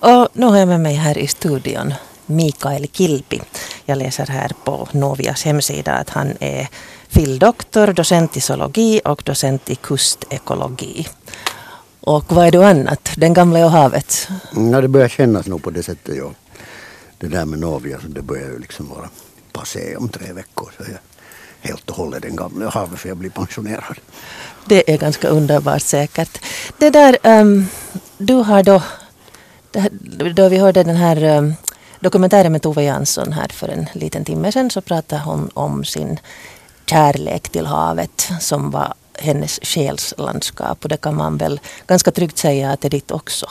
Och nu har jag med mig här i studion Mikael Kilpi. Jag läser här på Novias hemsida att han är fildoktor, docent i zoologi och docent i kustekologi. Och vad är du annat? Den gamla och havet? Ja, det börjar kännas nog på det sättet. Ja. Det där med Novia, så det börjar ju liksom vara passé om tre veckor. Så jag helt och hållet den gamla och havet för jag blir pensionerad. Det är ganska underbart säkert. Det där, um, du har då, då vi hörde den här um, dokumentären med Tove Jansson här för en liten timme sedan så pratade hon om sin kärlek till havet som var hennes själslandskap och det kan man väl ganska tryggt säga att det är ditt också.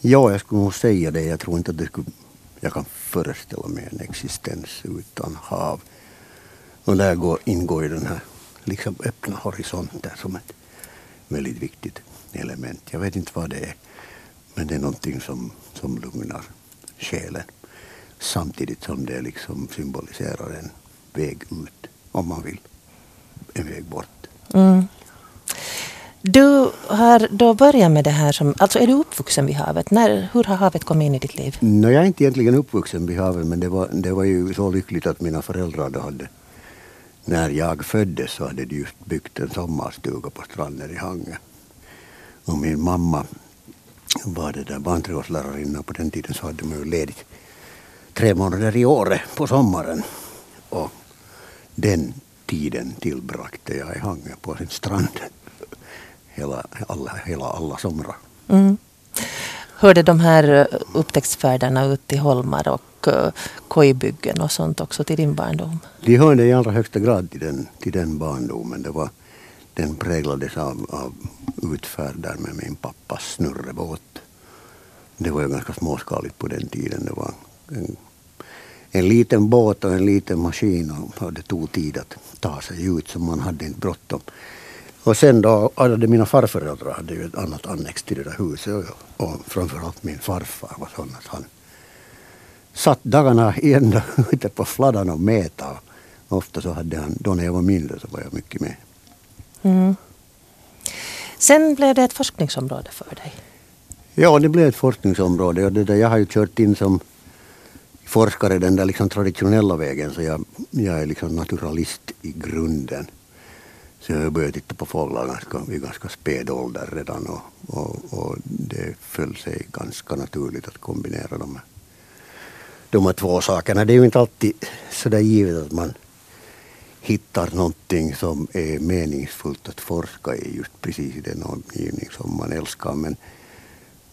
Ja, jag skulle nog säga det. Jag tror inte att det skulle, jag kan föreställa mig en existens utan hav. Och där går, ingår ju den här liksom öppna horisonten som ett väldigt viktigt element. Jag vet inte vad det är, men det är någonting som, som lugnar själen. Samtidigt som det liksom symboliserar en väg ut, om man vill. En väg bort. Mm. Du har då börjat med det här som, alltså är du uppvuxen vid havet? När, hur har havet kommit in i ditt liv? No, jag är inte egentligen uppvuxen vid havet men det var, det var ju så lyckligt att mina föräldrar då hade, när jag föddes så hade de just byggt en sommarstuga på stranden i Hangö. Och min mamma var det där barnträdgårdslärarinna på den tiden så hade man ju ledigt tre månader i året på sommaren. Och den tiden tillbragte jag i Hangö på sin strand hela alla, hela alla somrar. Mm. Hörde de här eh, upptäcktsfärderna ut till holmar och uh, kojbyggen och sånt också till din barndom? De hörde i allra högsta grad till den, till den barndomen. Det var, den präglades av, av utfärder med min pappas snurrebåt. Det var ju ganska småskaligt på den tiden. Det var en, en liten båt och en liten maskin och det tog tid att ta sig ut så man hade inte bråttom. Och sen då hade mina farföräldrar hade ju ett annat annex till det där huset och, och framförallt min farfar var sån att han satt dagarna ända ute på fladdan och mäta. Ofta så hade han, då när jag var mindre så var jag mycket med. Mm. Sen blev det ett forskningsområde för dig? Ja, det blev ett forskningsområde och det där, jag har ju kört in som forskare den där liksom traditionella vägen så jag, jag är liksom naturalist i grunden. Så jag började titta på fåglar ganska, vid ganska späd ålder redan och, och, och, det föll sig ganska naturligt att kombinera de här, de här två sakerna. Det är ju inte alltid så där givet att man hittar någonting som är meningsfullt att forska i just precis i den omgivning som man älskar. Men,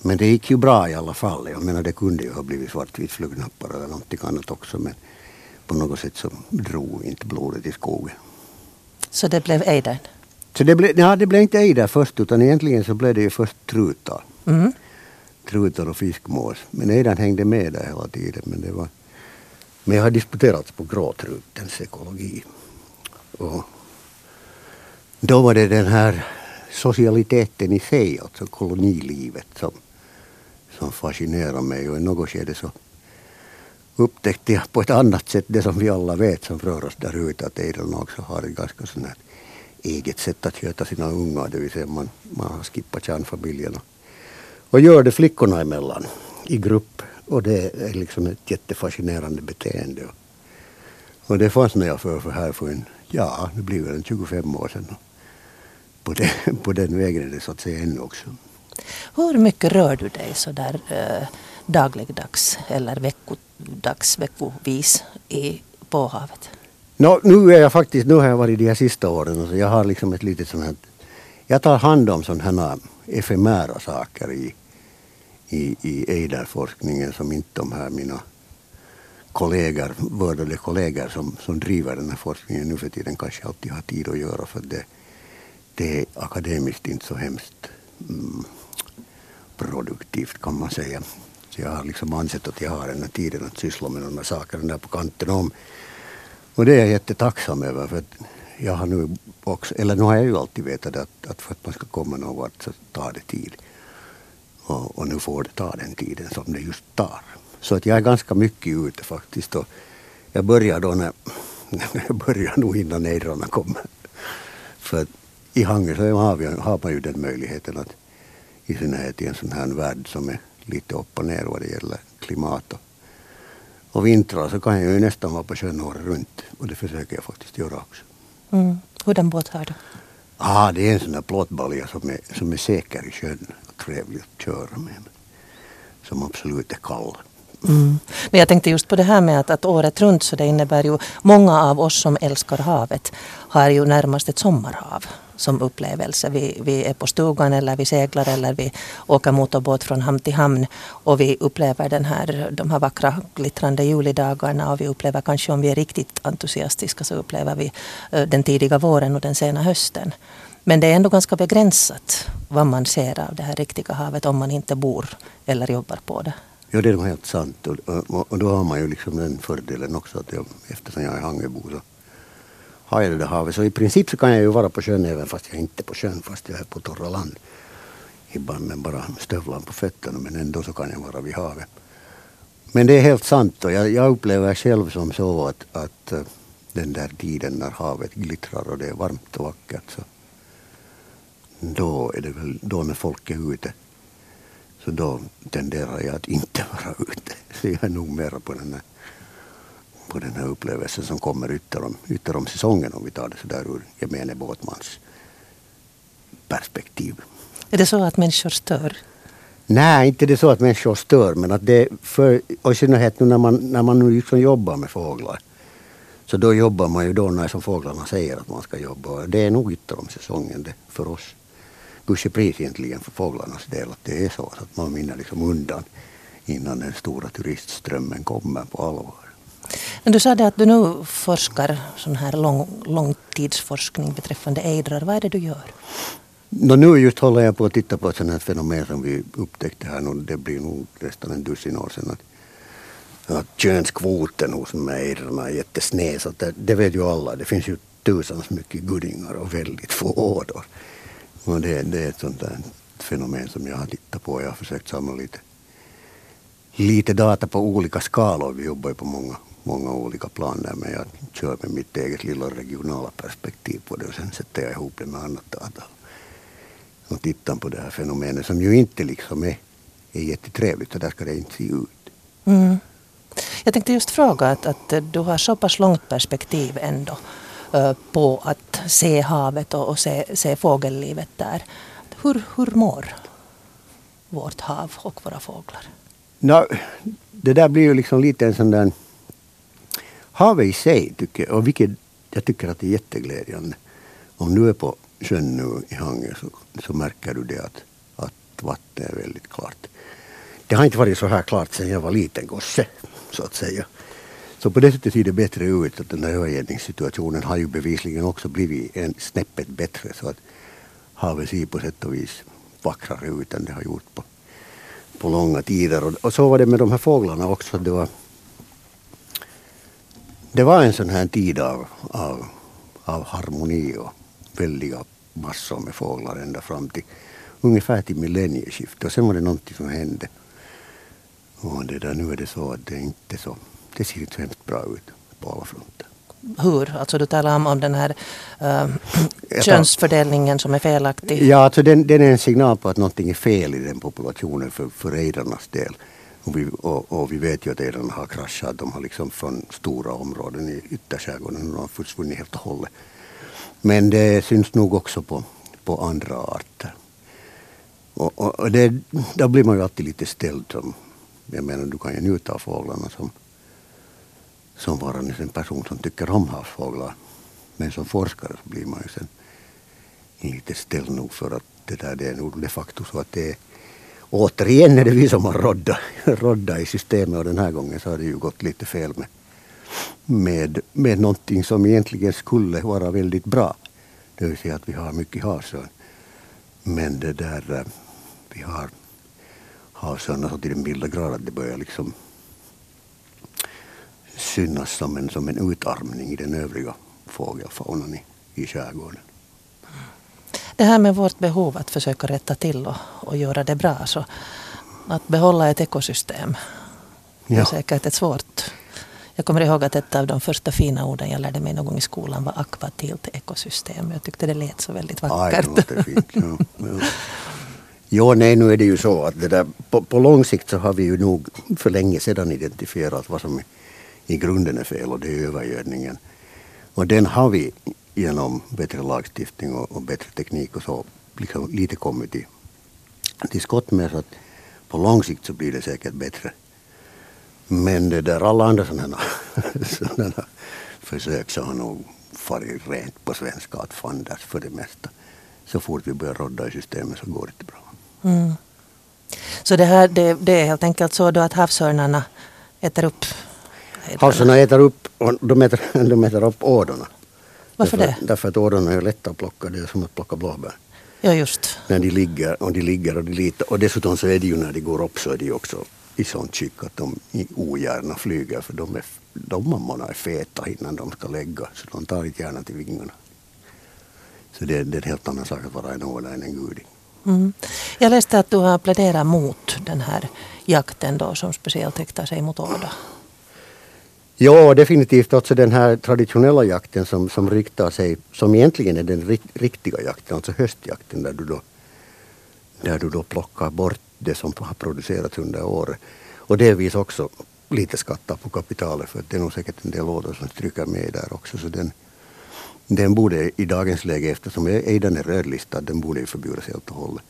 men det gick ju bra i alla fall. Jag menar det kunde ju ha blivit svartvit flugnappar eller någonting annat också men på något sätt så drog inte blodet i skogen. Så det blev ejdern? Så det, ble, ja, det blev inte ejder först utan egentligen så blev det ju först trutar. Mm. Trutar och fiskmås. Men ejdern hängde med där hela tiden. Men, det var, men jag har disputerat på gråtrutens ekologi. Och då var det den här socialiteten i sig, alltså kolonilivet som, som fascinerade mig. Och i något skede så upptäckte jag på ett annat sätt det som vi alla vet som rör oss där ute att ejderna också har ett ganska sånt här eget sätt att sköta sina ungar. Det vill säga man, man har skippat kärnfamiljen och, och gör det flickorna emellan i grupp. Och det är liksom ett jättefascinerande beteende. Och det fanns när jag för, för här för en, ja, det blir en 25 år sedan. På, det, på den vägen är det så att säga ännu också. Hur mycket rör du dig så där eh, dagligdags eller veckodags, veckovis i, på havet? No, nu är jag faktiskt, nu har jag varit de här sista åren, så jag har liksom ett litet sånt här, jag tar hand om sådana här efemära saker i, i, i ejderforskningen som inte de här mina kollegor, vördade kollegor som, som driver den här forskningen nu för tiden kanske alltid har tid att göra för det, det är akademiskt inte så hemskt mm, produktivt kan man säga. Så jag har liksom ansett att jag har den här tiden att syssla med de här sakerna där på kanten om. Och det är jag jättetacksam över för att jag har nu också, eller nu har jag ju alltid vetat att, att för att man ska komma någon vart så tar det tid. Och, och, nu får det ta den tiden som det just tar. Så att jag är ganska mycket ute faktiskt. Och jag börjar då när, jag börjar nog innan ejdrarna kommer. För i Hangö så har, vi, har man ju den möjligheten att i synnerhet i en sån här värld som är lite upp och ner vad det gäller klimat och, och vintrar så kan jag ju nästan vara på sjön året runt. Och det försöker jag faktiskt göra också. Mm. Hurdan båt har du? Ah, det är en sån där plåtbalja som är, som är säker i sjön och trevlig att köra med. Som absolut är kall. Mm. Men jag tänkte just på det här med att, att året runt så det innebär ju många av oss som älskar havet har ju närmast ett sommarhav som upplevelse. Vi, vi är på stugan eller vi seglar eller vi åker motorbåt från hamn till hamn och vi upplever den här, de här vackra glittrande julidagarna och vi upplever kanske om vi är riktigt entusiastiska så upplever vi eh, den tidiga våren och den sena hösten. Men det är ändå ganska begränsat vad man ser av det här riktiga havet om man inte bor eller jobbar på det. Ja, det är nog helt sant. Och, och, och, då har man ju liksom den fördelen också att jag, eftersom jag är Hangebo så har jag det där havet. Så i princip så kan jag ju vara på sjön även fast jag inte är på sjön, fast jag är på torra land. Ibland med bara stövlar på fötterna, men ändå så kan jag vara vid havet. Men det är helt sant och jag, jag upplever själv som så att, att eh, den där tiden när havet glittrar och det är varmt och vackert så då är det väl då när folk är ute. Så då tenderar jag att inte vara ute. Så jag är nog mera på den här på den här upplevelsen som kommer ytterom, ytterom säsongen om vi tar det så där ur gemene båtmans perspektiv. Är det så att människor stör? Nej, inte det så att människor stör men att det för, och i synnerhet nu när man, när man nu liksom jobbar med fåglar så då jobbar man ju då när som fåglarna säger att man ska jobba. Det är nog ytteromsäsongen det för oss. Gudsepris egentligen för fåglarnas del att det är så att man vinner liksom undan innan den stora turistströmmen kommer på allvar. Men du sa att du nu forskar sån här lång, långtidsforskning beträffande ejdrar. Vad är det du gör? No, nu just håller jag på att titta på ett sånt här fenomen som vi upptäckte här nu. Det blir nog nästan en dussin år sedan. Att, att könskvoten hos ejdrarna är jättesned. Så det, det, vet ju alla. Det finns ju tusans mycket guddingar och väldigt få ådor. Och det, det är ett sånt där fenomen som jag har tittat på. Jag har försökt samla lite, lite data på olika skalor. Vi jobbar ju på många många olika där. men jag kör med mitt eget lilla regionala perspektiv på det och sen sätter jag ihop det med annat data. Och tittar på det här fenomenet som ju inte liksom är, är jättetrevligt så där ska det inte se ut. Mm. Jag tänkte just fråga att, att du har så pass långt perspektiv ändå eh, på att se havet och, och se, se fågellivet där. Hur, hur mår vårt hav och våra fåglar? No, det där blir ju liksom lite en sån där havet i sig, tycker jag, och vilket jag tycker att det är jätteglädjande. Om du är på sjön nu i Hangö så, så märker du det att, att vattnet är väldigt klart. Det har inte varit så här klart sedan jag var liten gosse, så att säga. Så på det sättet ser det bättre ut. Att den här övergödningssituationen har ju bevisligen också blivit en snäppet bättre. Så att havet ser på sätt och vis vackrare ut än det har gjort på, på långa tider. Och, och så var det med de här fåglarna också. Det var, det var en sån här tid av, av, av harmoni och väldiga massor med fåglar ända fram till ungefär till millennieskiftet. Och sen var det någonting som hände. Och det där, nu är det så att det inte så, det ser inte hemskt bra ut på alla fronter. Hur? Alltså du talar om, om den här äh, könsfördelningen som är felaktig? Ja, alltså den, den är en signal på att någonting är fel i den populationen för, för ejdrarnas del. Och vi, och, och vi vet ju att ejdrarna har kraschat. De har liksom från stora områden i ytterskärgården de har försvunnit helt och hållet. Men det syns nog också på, på andra arter. Och, och, och det, då blir man ju alltid lite ställd. Som, jag menar, du kan ju njuta av fåglarna som, som varandes en person som tycker om havsfåglar. Men som forskare så blir man ju sen lite ställd nog för att det där det är nog de facto så att det är återigen är det vi som har rodda, rodda i systemet och den här gången så har det ju gått lite fel med, med, med någonting som egentligen skulle vara väldigt bra. Det vill säga att vi har mycket havsörn. Men det där, eh, vi har havsörnar så till den milda grad att det börjar liksom synas som en, som en utarmning i den övriga fågelfaunan i, i skärgården det här med vårt behov att försöka rätta till och, och göra det bra. Så att behålla ett ekosystem ja. är säkert ett svårt. Jag kommer ihåg att ett av de första fina orden jag lärde mig någon gång i skolan var akvatilt ekosystem. Jag tyckte det lät så väldigt vackert. Aj, det fint. Ja, ja. Nej, nu är det ju så att det där, på, på lång sikt så har vi ju nog för länge sedan identifierat vad som i grunden är fel och det är övergödningen. Och den har vi genom bättre lagstiftning och, och bättre teknik och så liksom lite kommit till, till skott med. Så att på lång sikt så blir det säkert bättre. Men det där alla andra sådana, sådana försök så har nog farit rent på svenska att fanders för det mesta. Så fort vi börjar rodda i systemet så går det inte bra. Mm. Så det, här, det, det, är helt enkelt så då att havsörnarna äter upp Havsörnarna äter upp, de äter, de äter upp ådorna. Varför därför, det? Därför att ådorna är lätta att plocka, det är som att plocka blåbär. Ja, just. När de ligger och de ligger och de litar. Och dessutom så är det ju när de går upp så är de också i sånt skick att de ogärna flyger för de, är, de mammorna är feta innan de ska lägga så de tar inte gärna till vingarna. Så det, det är en helt annan sak att vara en åla än en guding. Mm. Jag läste att du har pläderat mot den här jakten då som speciellt riktar sig mot åda. Ja, definitivt också den här traditionella jakten som, som riktar sig, som egentligen är den riktiga jakten, alltså höstjakten där du då, där du då plockar bort det som har producerats under året. Och delvis också lite skattar på kapitalet för det är nog säkert en del lådor som stryker med där också. Så den, den borde i dagens läge, eftersom ejdern är rödlistad, den borde ju förbjudas helt och hållet.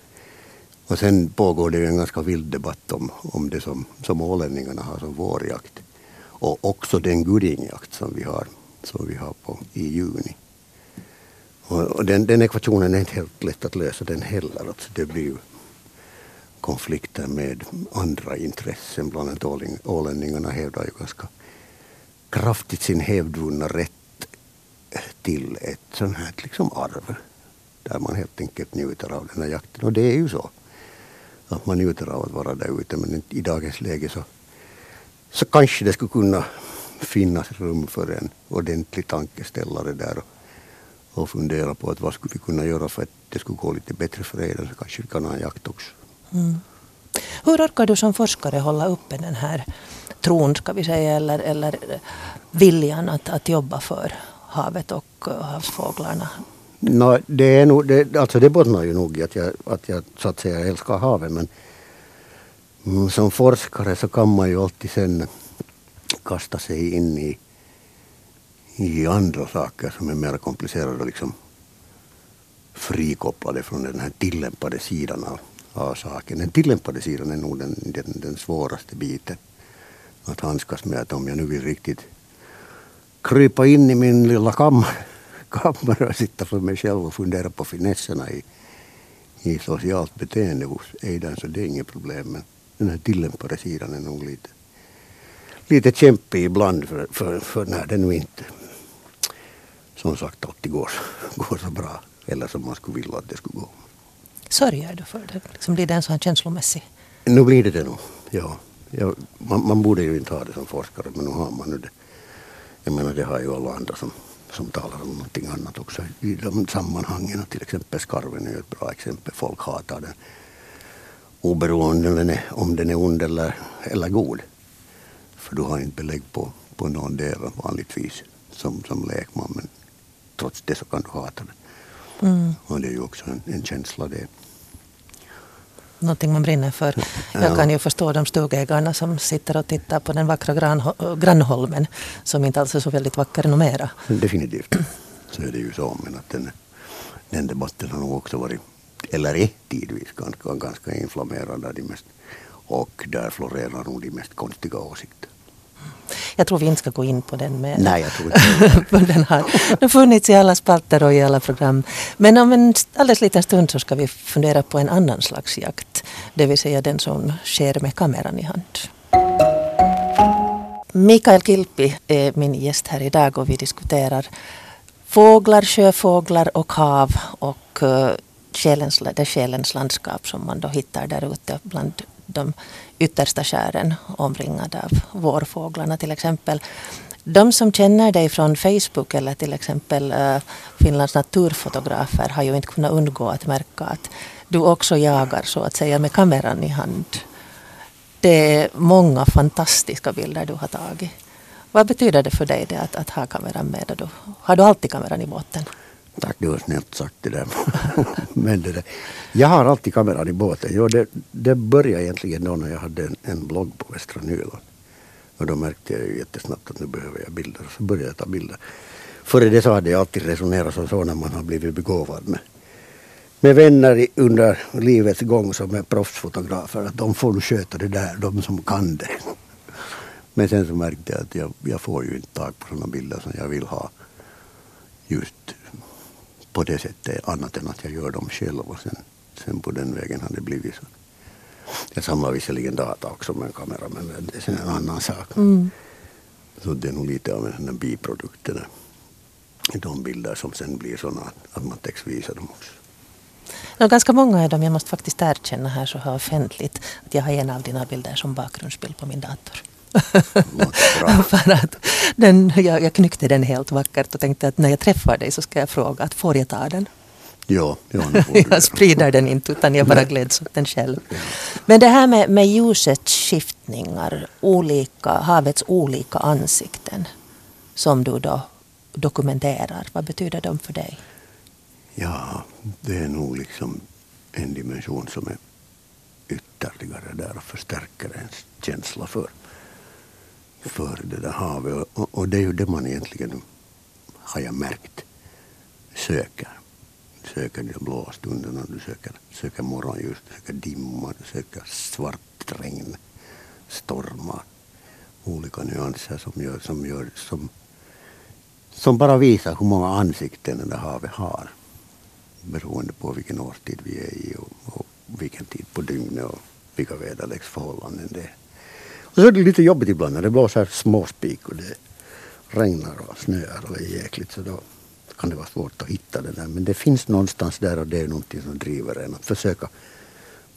Och sen pågår det ju en ganska vild debatt om, om det som, som ålänningarna har som vårjakt. Och också den gudingjakt som vi har, som vi har på, i juni. Och, och den, den, ekvationen är inte helt lätt att lösa den heller. Alltså det blir ju konflikter med andra intressen. Bland annat ålänningarna hävdar ju ganska kraftigt sin hävdvunna rätt till ett sånt här liksom arv. Där man helt enkelt njuter av den här jakten. Och det är ju så. Att man njuter av att vara där ute. Men i dagens läge så så kanske det skulle kunna finnas rum för en ordentlig tankeställare där och, och fundera på att vad skulle vi kunna göra för att det skulle gå lite bättre för er. Så kanske vi kan ha en jakt också. Mm. Hur orkar du som forskare hålla uppe den här tron, ska vi säga, eller, eller viljan att, att jobba för havet och havsfåglarna? No, det, är nog, det, alltså det bottnar ju nog i att jag, att jag så att säga älskar havet men Mm, som forskare så kan man ju alltid sen kasta sig in i, i andra saker som är mer komplicerade och liksom frikopplade från den här tillämpade sidan av, av saken. Den tillämpade sidan är nog den, den, den svåraste biten att handskas med. Att om jag nu vill riktigt krypa in i min lilla kammare, kammare och sitta för mig själv och fundera på finesserna i, i socialt beteende hos Eidan så det är inget problem. Men den här tillämpade sidan är nog lite, lite kämpig ibland för, för, för när det nu inte som sagt alltid går, går så bra. Eller som man skulle vilja att det skulle gå. Sörjer du för det? Liksom blir den så här känslomässig? Nu blir det det nog, ja. ja man, man, borde ju inte ha det som forskare men nu har man nu det. Jag menar det har ju alla andra som, som talar om någonting annat också i de sammanhangen. Till exempel skarven är ju ett bra exempel. Folk hatar den oberoende om den är, ond eller, eller god. För du har inte belägg på, på någon del vanligtvis som, som lekman. Men trots det så kan du hata den. Mm. Och det är ju också en, en känsla det. Någonting man brinner för. Jag kan ju förstå de stugägarna som sitter och tittar på den vackra grannholmen som inte alls är så väldigt vacker numera. Definitivt. Så är det ju så. Men att den, den debatten har nog också varit eller är tidvis ganska, ganska inflammerade de mest, och där florerar nog de mest konstiga åsikter. Jag tror vi inte ska gå in på den mer. Nej, jag tror inte den har funnits i alla spalter och i alla program. Men om en alldeles liten stund så ska vi fundera på en annan slags jakt. Det vill säga den som sker med kameran i hand. Mikael Kilpi är min gäst här idag och vi diskuterar fåglar, sjöfåglar och hav och eh, själens, det själens landskap som man då hittar där ute bland de yttersta skären omringade av vårfåglarna till exempel. De som känner dig från Facebook eller till exempel uh, Finlands naturfotografer har ju inte kunnat undgå att märka att du också jagar så att säga med kameran i hand. Det är många fantastiska bilder du har tagit. Vad betyder det för dig det att, att ha kameran med? Du, har du alltid kameran i båten? Tack, det var snällt sagt det där. Men det där. Jag har alltid kameran i båten. Jo, det, det började egentligen då när jag hade en, en blogg på Västra Nyland. Och då märkte jag ju jättesnabbt att nu behöver jag bilder. Och så började jag ta bilder. Före det så hade jag alltid resonerat som så när man har blivit begåvad med, med vänner i, under livets gång som är proffsfotografer. Att de får sköta det där, de som kan det. Men sen så märkte jag att jag, jag får ju inte tag på sådana bilder som jag vill ha just på det sättet annat än att jag gör dem själv och sen, sen på den vägen har det blivit så. Jag samlar visserligen data också med en kamera men det är en annan sak. Mm. Så det är nog lite av en biprodukt det där. De bilder som sen blir sådana att man textvisar dem också. No, ganska många av dem, jag måste faktiskt erkänna här så här offentligt, att jag har en av dina bilder som bakgrundsbild på min dator. För att den, jag, jag knyckte den helt vackert och tänkte att när jag träffar dig så ska jag fråga att får jag ta den? Ja, ja jag sprider den inte utan jag bara gläds åt den själv. Men det här med, med ljusets skiftningar, olika, havets olika ansikten som du då dokumenterar, vad betyder de för dig? Ja, det är nog liksom en dimension som är ytterligare där och förstärker ens känsla för för det där havet. Och, och det är ju det man egentligen, har jag märkt, söker. Du söker de blåa stunderna, du söker, söker morgonljus, du söker dimma, du söker svart regn, stormar. Olika nyanser som, gör, som, gör, som, som bara visar hur många ansikten det där havet har. Beroende på vilken årstid vi är i och, och vilken tid på dygnet och vilka väderleksförhållanden det är. Och så är det lite jobbigt ibland när det blåser småspik och det regnar och snöar och är jäkligt så då kan det vara svårt att hitta det där. Men det finns någonstans där och det är någonting som driver en att försöka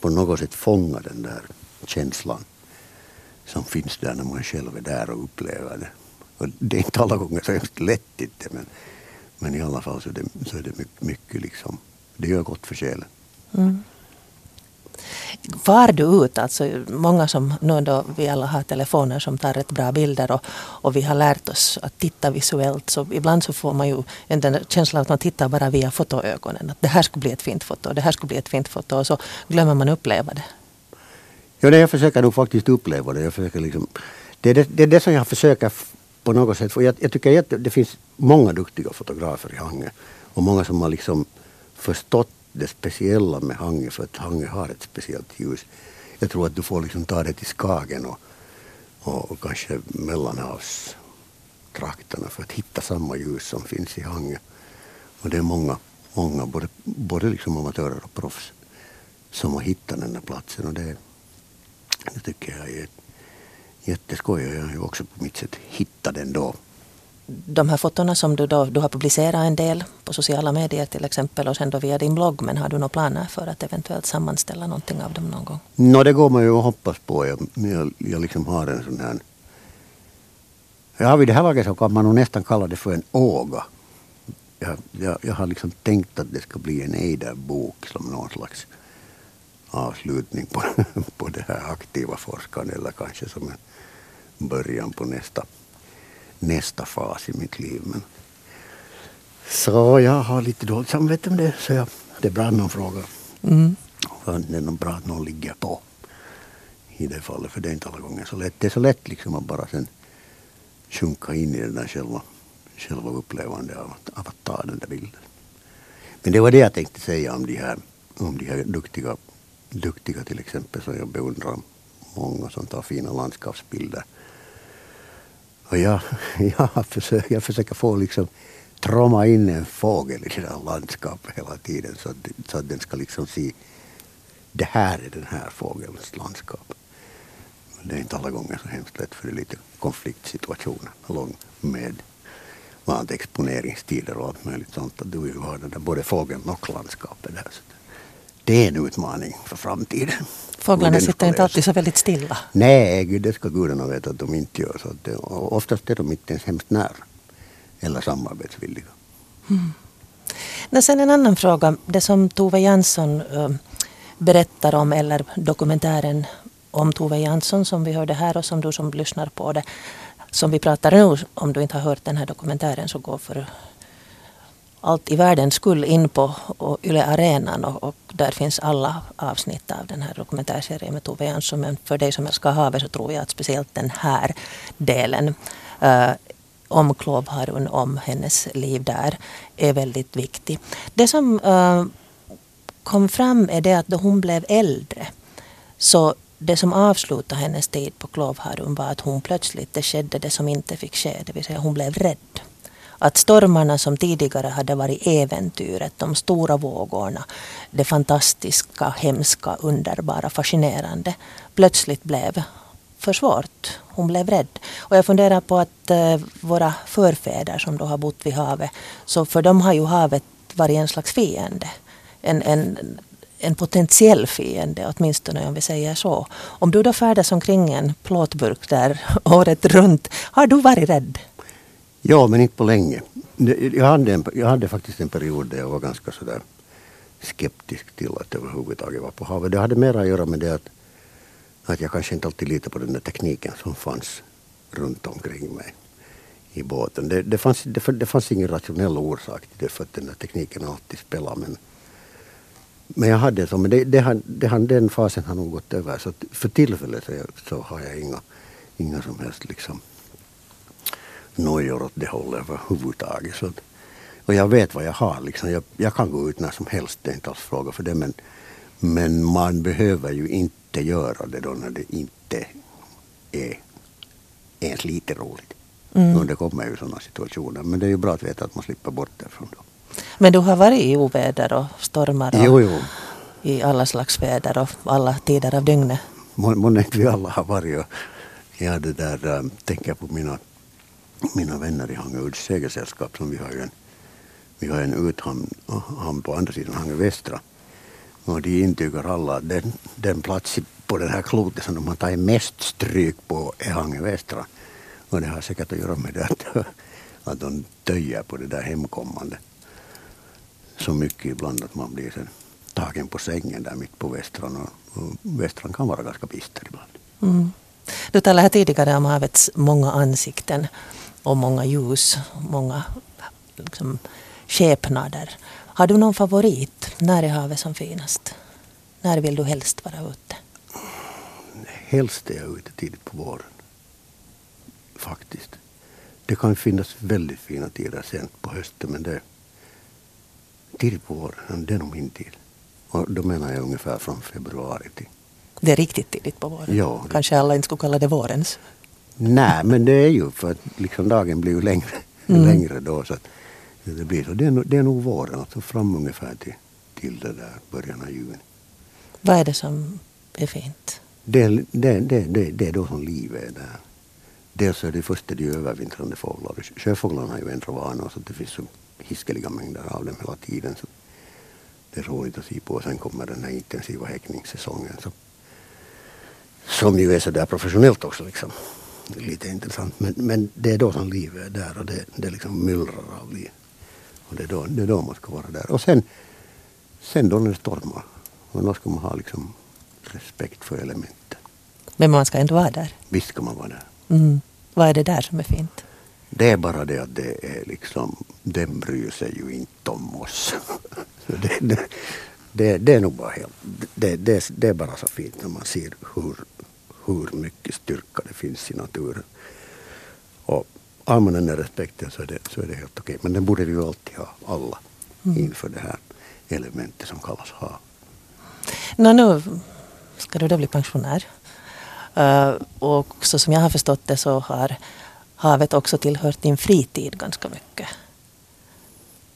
på något sätt fånga den där känslan som finns där när man själv är där och upplever det. Och det är inte alla gånger så hemskt lätt inte men, men i alla fall så är det, så är det mycket, mycket liksom, det gör gott för själen. Mm far du ut, alltså många som nu då vi alla har telefoner som tar rätt bra bilder och, och vi har lärt oss att titta visuellt så ibland så får man ju en känsla att man tittar bara via fotoögonen. Att det här skulle bli ett fint foto, det här skulle bli ett fint foto och så glömmer man uppleva det. Ja, det jag försöker nog faktiskt uppleva det. Jag försöker liksom, det, är det, det är det som jag försöker på något sätt. För jag, jag tycker att det finns många duktiga fotografer i Hangö och många som har liksom förstått det speciella med Hangö för att Hangö har ett speciellt ljus. Jag tror att du får liksom ta det till Skagen och, och, och kanske Mellanhavstrakterna för att hitta samma ljus som finns i Hangö. Och det är många, många både, både liksom amatörer och proffs som har hittat den där platsen och det, det tycker jag är jätteskoj och jag har ju också på mitt sätt hittat den då de här fotona som du, då, du har publicerat en del på sociala medier till exempel och sen då via din blogg. Men har du några planer för att eventuellt sammanställa någonting av dem någon gång? No, det går man ju att hoppas på. Jag, jag, jag liksom har en sån här... Ja, vid det här laget så kan man nog nästan kalla det för en åga. Jag, jag, jag har liksom tänkt att det ska bli en Eider-bok som någon slags avslutning på, på det här aktiva forskandet eller kanske som en början på nästa nästa fas i mitt liv. Men så jag har lite dåligt samvete med det. Så jag, det är bra att någon frågar. Mm. Det är nog bra att någon ligger på i det fallet. För det är inte alla gånger så lätt. Det är så lätt liksom att bara sen sjunka in i den där själva, själva upplevande av att, av att ta den där bilden. Men det var det jag tänkte säga om de här, om de här duktiga, duktiga till exempel som jag beundrar. Många som tar fina landskapsbilder. Och jag, jag, försöker, jag försöker få liksom tromma in en fågel i det här landskapet hela tiden så att, så att den ska liksom se det här är den här fågelns landskap. Men det är inte alla gånger så hemskt lätt för det är lite konfliktsituationer along med bland exponeringstider och allt möjligt sånt. Att du har den där både fågeln och landskapet där. Så det är en utmaning för framtiden. Fåglarna sitter inte alltid så väldigt stilla. Nej, det ska gudarna veta att de inte gör. Så att det, oftast är de inte ens hemskt nära. Eller samarbetsvilliga. Mm. sen en annan fråga. Det som Tove Jansson äh, berättar om, eller dokumentären om Tove Jansson som vi hörde här och som du som lyssnar på det, som vi pratar nu, om du inte har hört den här dokumentären så gå för allt i världen skull in på Yle Arenan och, och, där finns alla avsnitt av den här dokumentärserien med Tove Jansson. Men för dig som älskar havet så tror jag att speciellt den här delen äh, om Klåvharun, om hennes liv där, är väldigt viktig. Det som äh, kom fram är det att då hon blev äldre så det som avslutade hennes tid på Klåvharun var att hon plötsligt, det skedde det som inte fick ske, det vill säga hon blev rädd. Att stormarna som tidigare hade varit äventyret, de stora vågorna, det fantastiska, hemska, underbara, fascinerande, plötsligt blev för svårt. Hon blev rädd. Och jag funderar på att eh, våra förfäder som då har bott vid havet, så för dem har ju havet varit en slags fiende. En, en, en potentiell fiende, åtminstone om vi säger så. Om du då färdas omkring en plåtburk där året runt, har du varit rädd? Ja, men inte på länge. Jag hade, en, jag hade faktiskt en period där jag var ganska sådär skeptisk till att överhuvudtaget vara på havet. Det hade mer att göra med det att, att jag kanske inte alltid litade på den där tekniken som fanns runt omkring mig i båten. Det, det, fanns, det, det fanns ingen rationell orsak till det för att den där tekniken alltid spelar. Men, men jag hade så, men det, det, det, den fasen har nog gått över. Så för tillfället så, så har jag inga, inga som helst liksom nojor åt det hållet överhuvudtaget. Så, och jag vet vad jag har. Liksom. Jag, jag, kan gå ut när som helst, det är inte alls fråga för det. Men, men man behöver ju inte göra det då när det inte är ens lite roligt. Mm. Och det kommer ju sådana situationer. Men det är ju bra att veta att man slipper bort det från dem. Men du har varit i oväder och stormar och jo, jo. i alla slags väder och alla tider av dygnet? Månne inte vi alla har varit. Jag det där, äh, tänker på mina mina vänner i Hangöuds segelsällskap som vi har ju en, vi har en uthamn hamn på andra sidan Hangö västra. Och de intygar alla att den, den plats på den här klotet som de har tagit mest stryk på är Hangö västra. Och det har säkert att göra med det att, att de töjer på det där hemkommande så mycket ibland att man blir sen tagen på sängen där mitt på västran. Och, och västran kan vara ganska bister ibland. Mm. Du talade här tidigare om havets många ansikten och många ljus, många liksom, skepnader. Har du någon favorit? När är havet som finast? När vill du helst vara ute? Helst är jag ute tidigt på våren. Faktiskt. Det kan finnas väldigt fina tider sent på hösten men det tidigt på våren, det är nog min tid. Och då menar jag ungefär från februari till... Det är riktigt tidigt på våren? Ja. Kanske alla inte skulle kalla det vårens? Nej, men det är ju för att liksom dagen blir ju längre, mm. längre då. Så det, blir så. Det, är, det är nog våren, alltså fram ungefär till, till det där början av juni. Vad är det som är fint? Det, det, det, det, det är då som livet är där. Dels är det först de övervintrande fåglar. Sjöfåglarna har ju ändrat vanor så det finns så hiskeliga mängder av dem hela tiden. Så det är roligt att se på. Sen kommer den här intensiva häckningssäsongen. Så, som ju är så där professionellt också. Liksom lite intressant. Men, men det är då som livet är där och det, det liksom myllrar av liv. Och det är, då, det är då man ska vara där. Och sen, sen då när det stormar. Och då ska man ha liksom respekt för elementen. Men man ska ändå vara där? Visst ska man vara där. Mm. Vad är det där som är fint? Det är bara det att det är liksom, den bryr sig ju inte om oss. det, det, det, det, är nog bara helt, det, det, det är bara så fint när man ser hur hur mycket styrka det finns i naturen. Och har man den respekten så är det, så är det helt okej. Men den borde vi ju alltid ha, alla, mm. inför det här elementet som kallas hav. No, nu ska du då bli pensionär. Uh, och så som jag har förstått det så har havet också tillhört din fritid ganska mycket.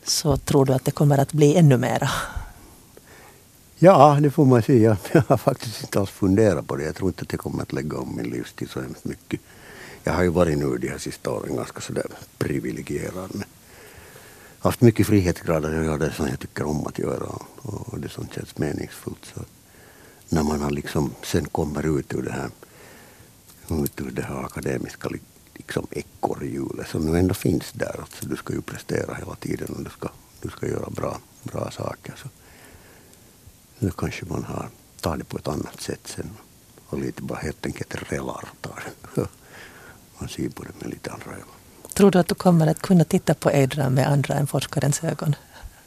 Så tror du att det kommer att bli ännu mera? Ja, det får man säga. Jag har faktiskt inte alls funderat på det. Jag tror inte att jag kommer att lägga om min livsstil så hemskt mycket. Jag har ju varit nu de här sista åren ganska sådär privilegierad. Med haft mycket frihetsgrader och gör det som jag tycker om att göra och det som känns meningsfullt. Så när man har liksom sen kommer ut ur det här, ut ur det här akademiska liksom ekorrhjulet som nu ändå finns där. Alltså, du ska ju prestera hela tiden och du ska, du ska göra bra, bra saker. Så nu kanske man har tagit det på ett annat sätt sen och lite bara helt enkelt relar tar Man ser på det med lite andra ögon. Tror du att du kommer att kunna titta på Adrian med andra än forskarens ögon?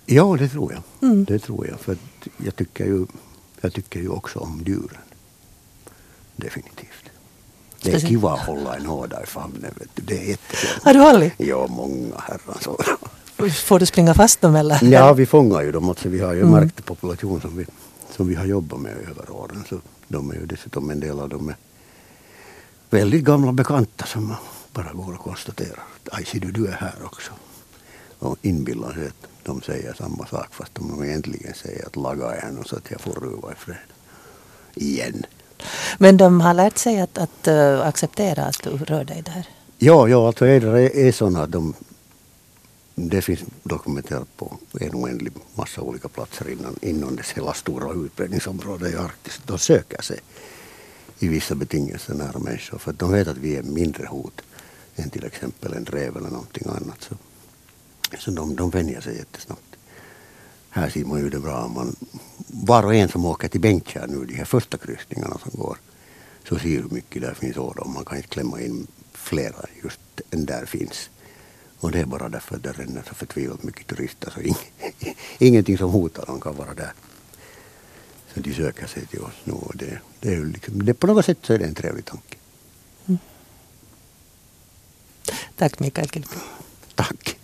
Ja, det tror jag. Mm. Det tror jag. För jag, tycker ju, jag tycker ju också om djuren. Definitivt. Det är kiva att hålla en hårda i famnen. Vet du. Det är jättekul. Har du hållit? Ja, många herrans år. Får du springa fast dem eller? Ja, vi fångar ju dem. Alltså, vi har ju en Mm. markpopulation som vi, som vi har jobbat med över åren. Så de är ju dessutom en del av dem är väldigt gamla bekanta som man bara går och konstaterar. Aj, ser du, du är här också. Och inbillar sig att de säger samma sak fast de egentligen säger att laga en så att jag får ruva i fred. Igen. Men de har lärt sig att, att eh, acceptera att du rör dig där. Ja, ja alltså ädrar är, sådana de, det finns dokumenterat på en oändlig massa olika platser innan, inom dess hela stora utbredningsområde i Arktis. De söker sig i vissa betingelser nära människor för att de vet att vi är mindre hot än till exempel en räv eller någonting annat. Så, så de, de vänjer sig jättesnabbt. Här ser man ju det bra man, var och en som åker till Bengtskär nu, de här första kryssningarna som går, så ser hur mycket där finns ådom. Man kan inte klämma in flera just än där finns. Och det är bara därför att det ränner så förtvivlat mycket turister så ing, ingenting som hotar dem kan vara där. Så de söker sig till oss nu och det, det är liksom, det, på något sätt så är det en trevlig tanke. Tack Mikael Kilpi. Tack.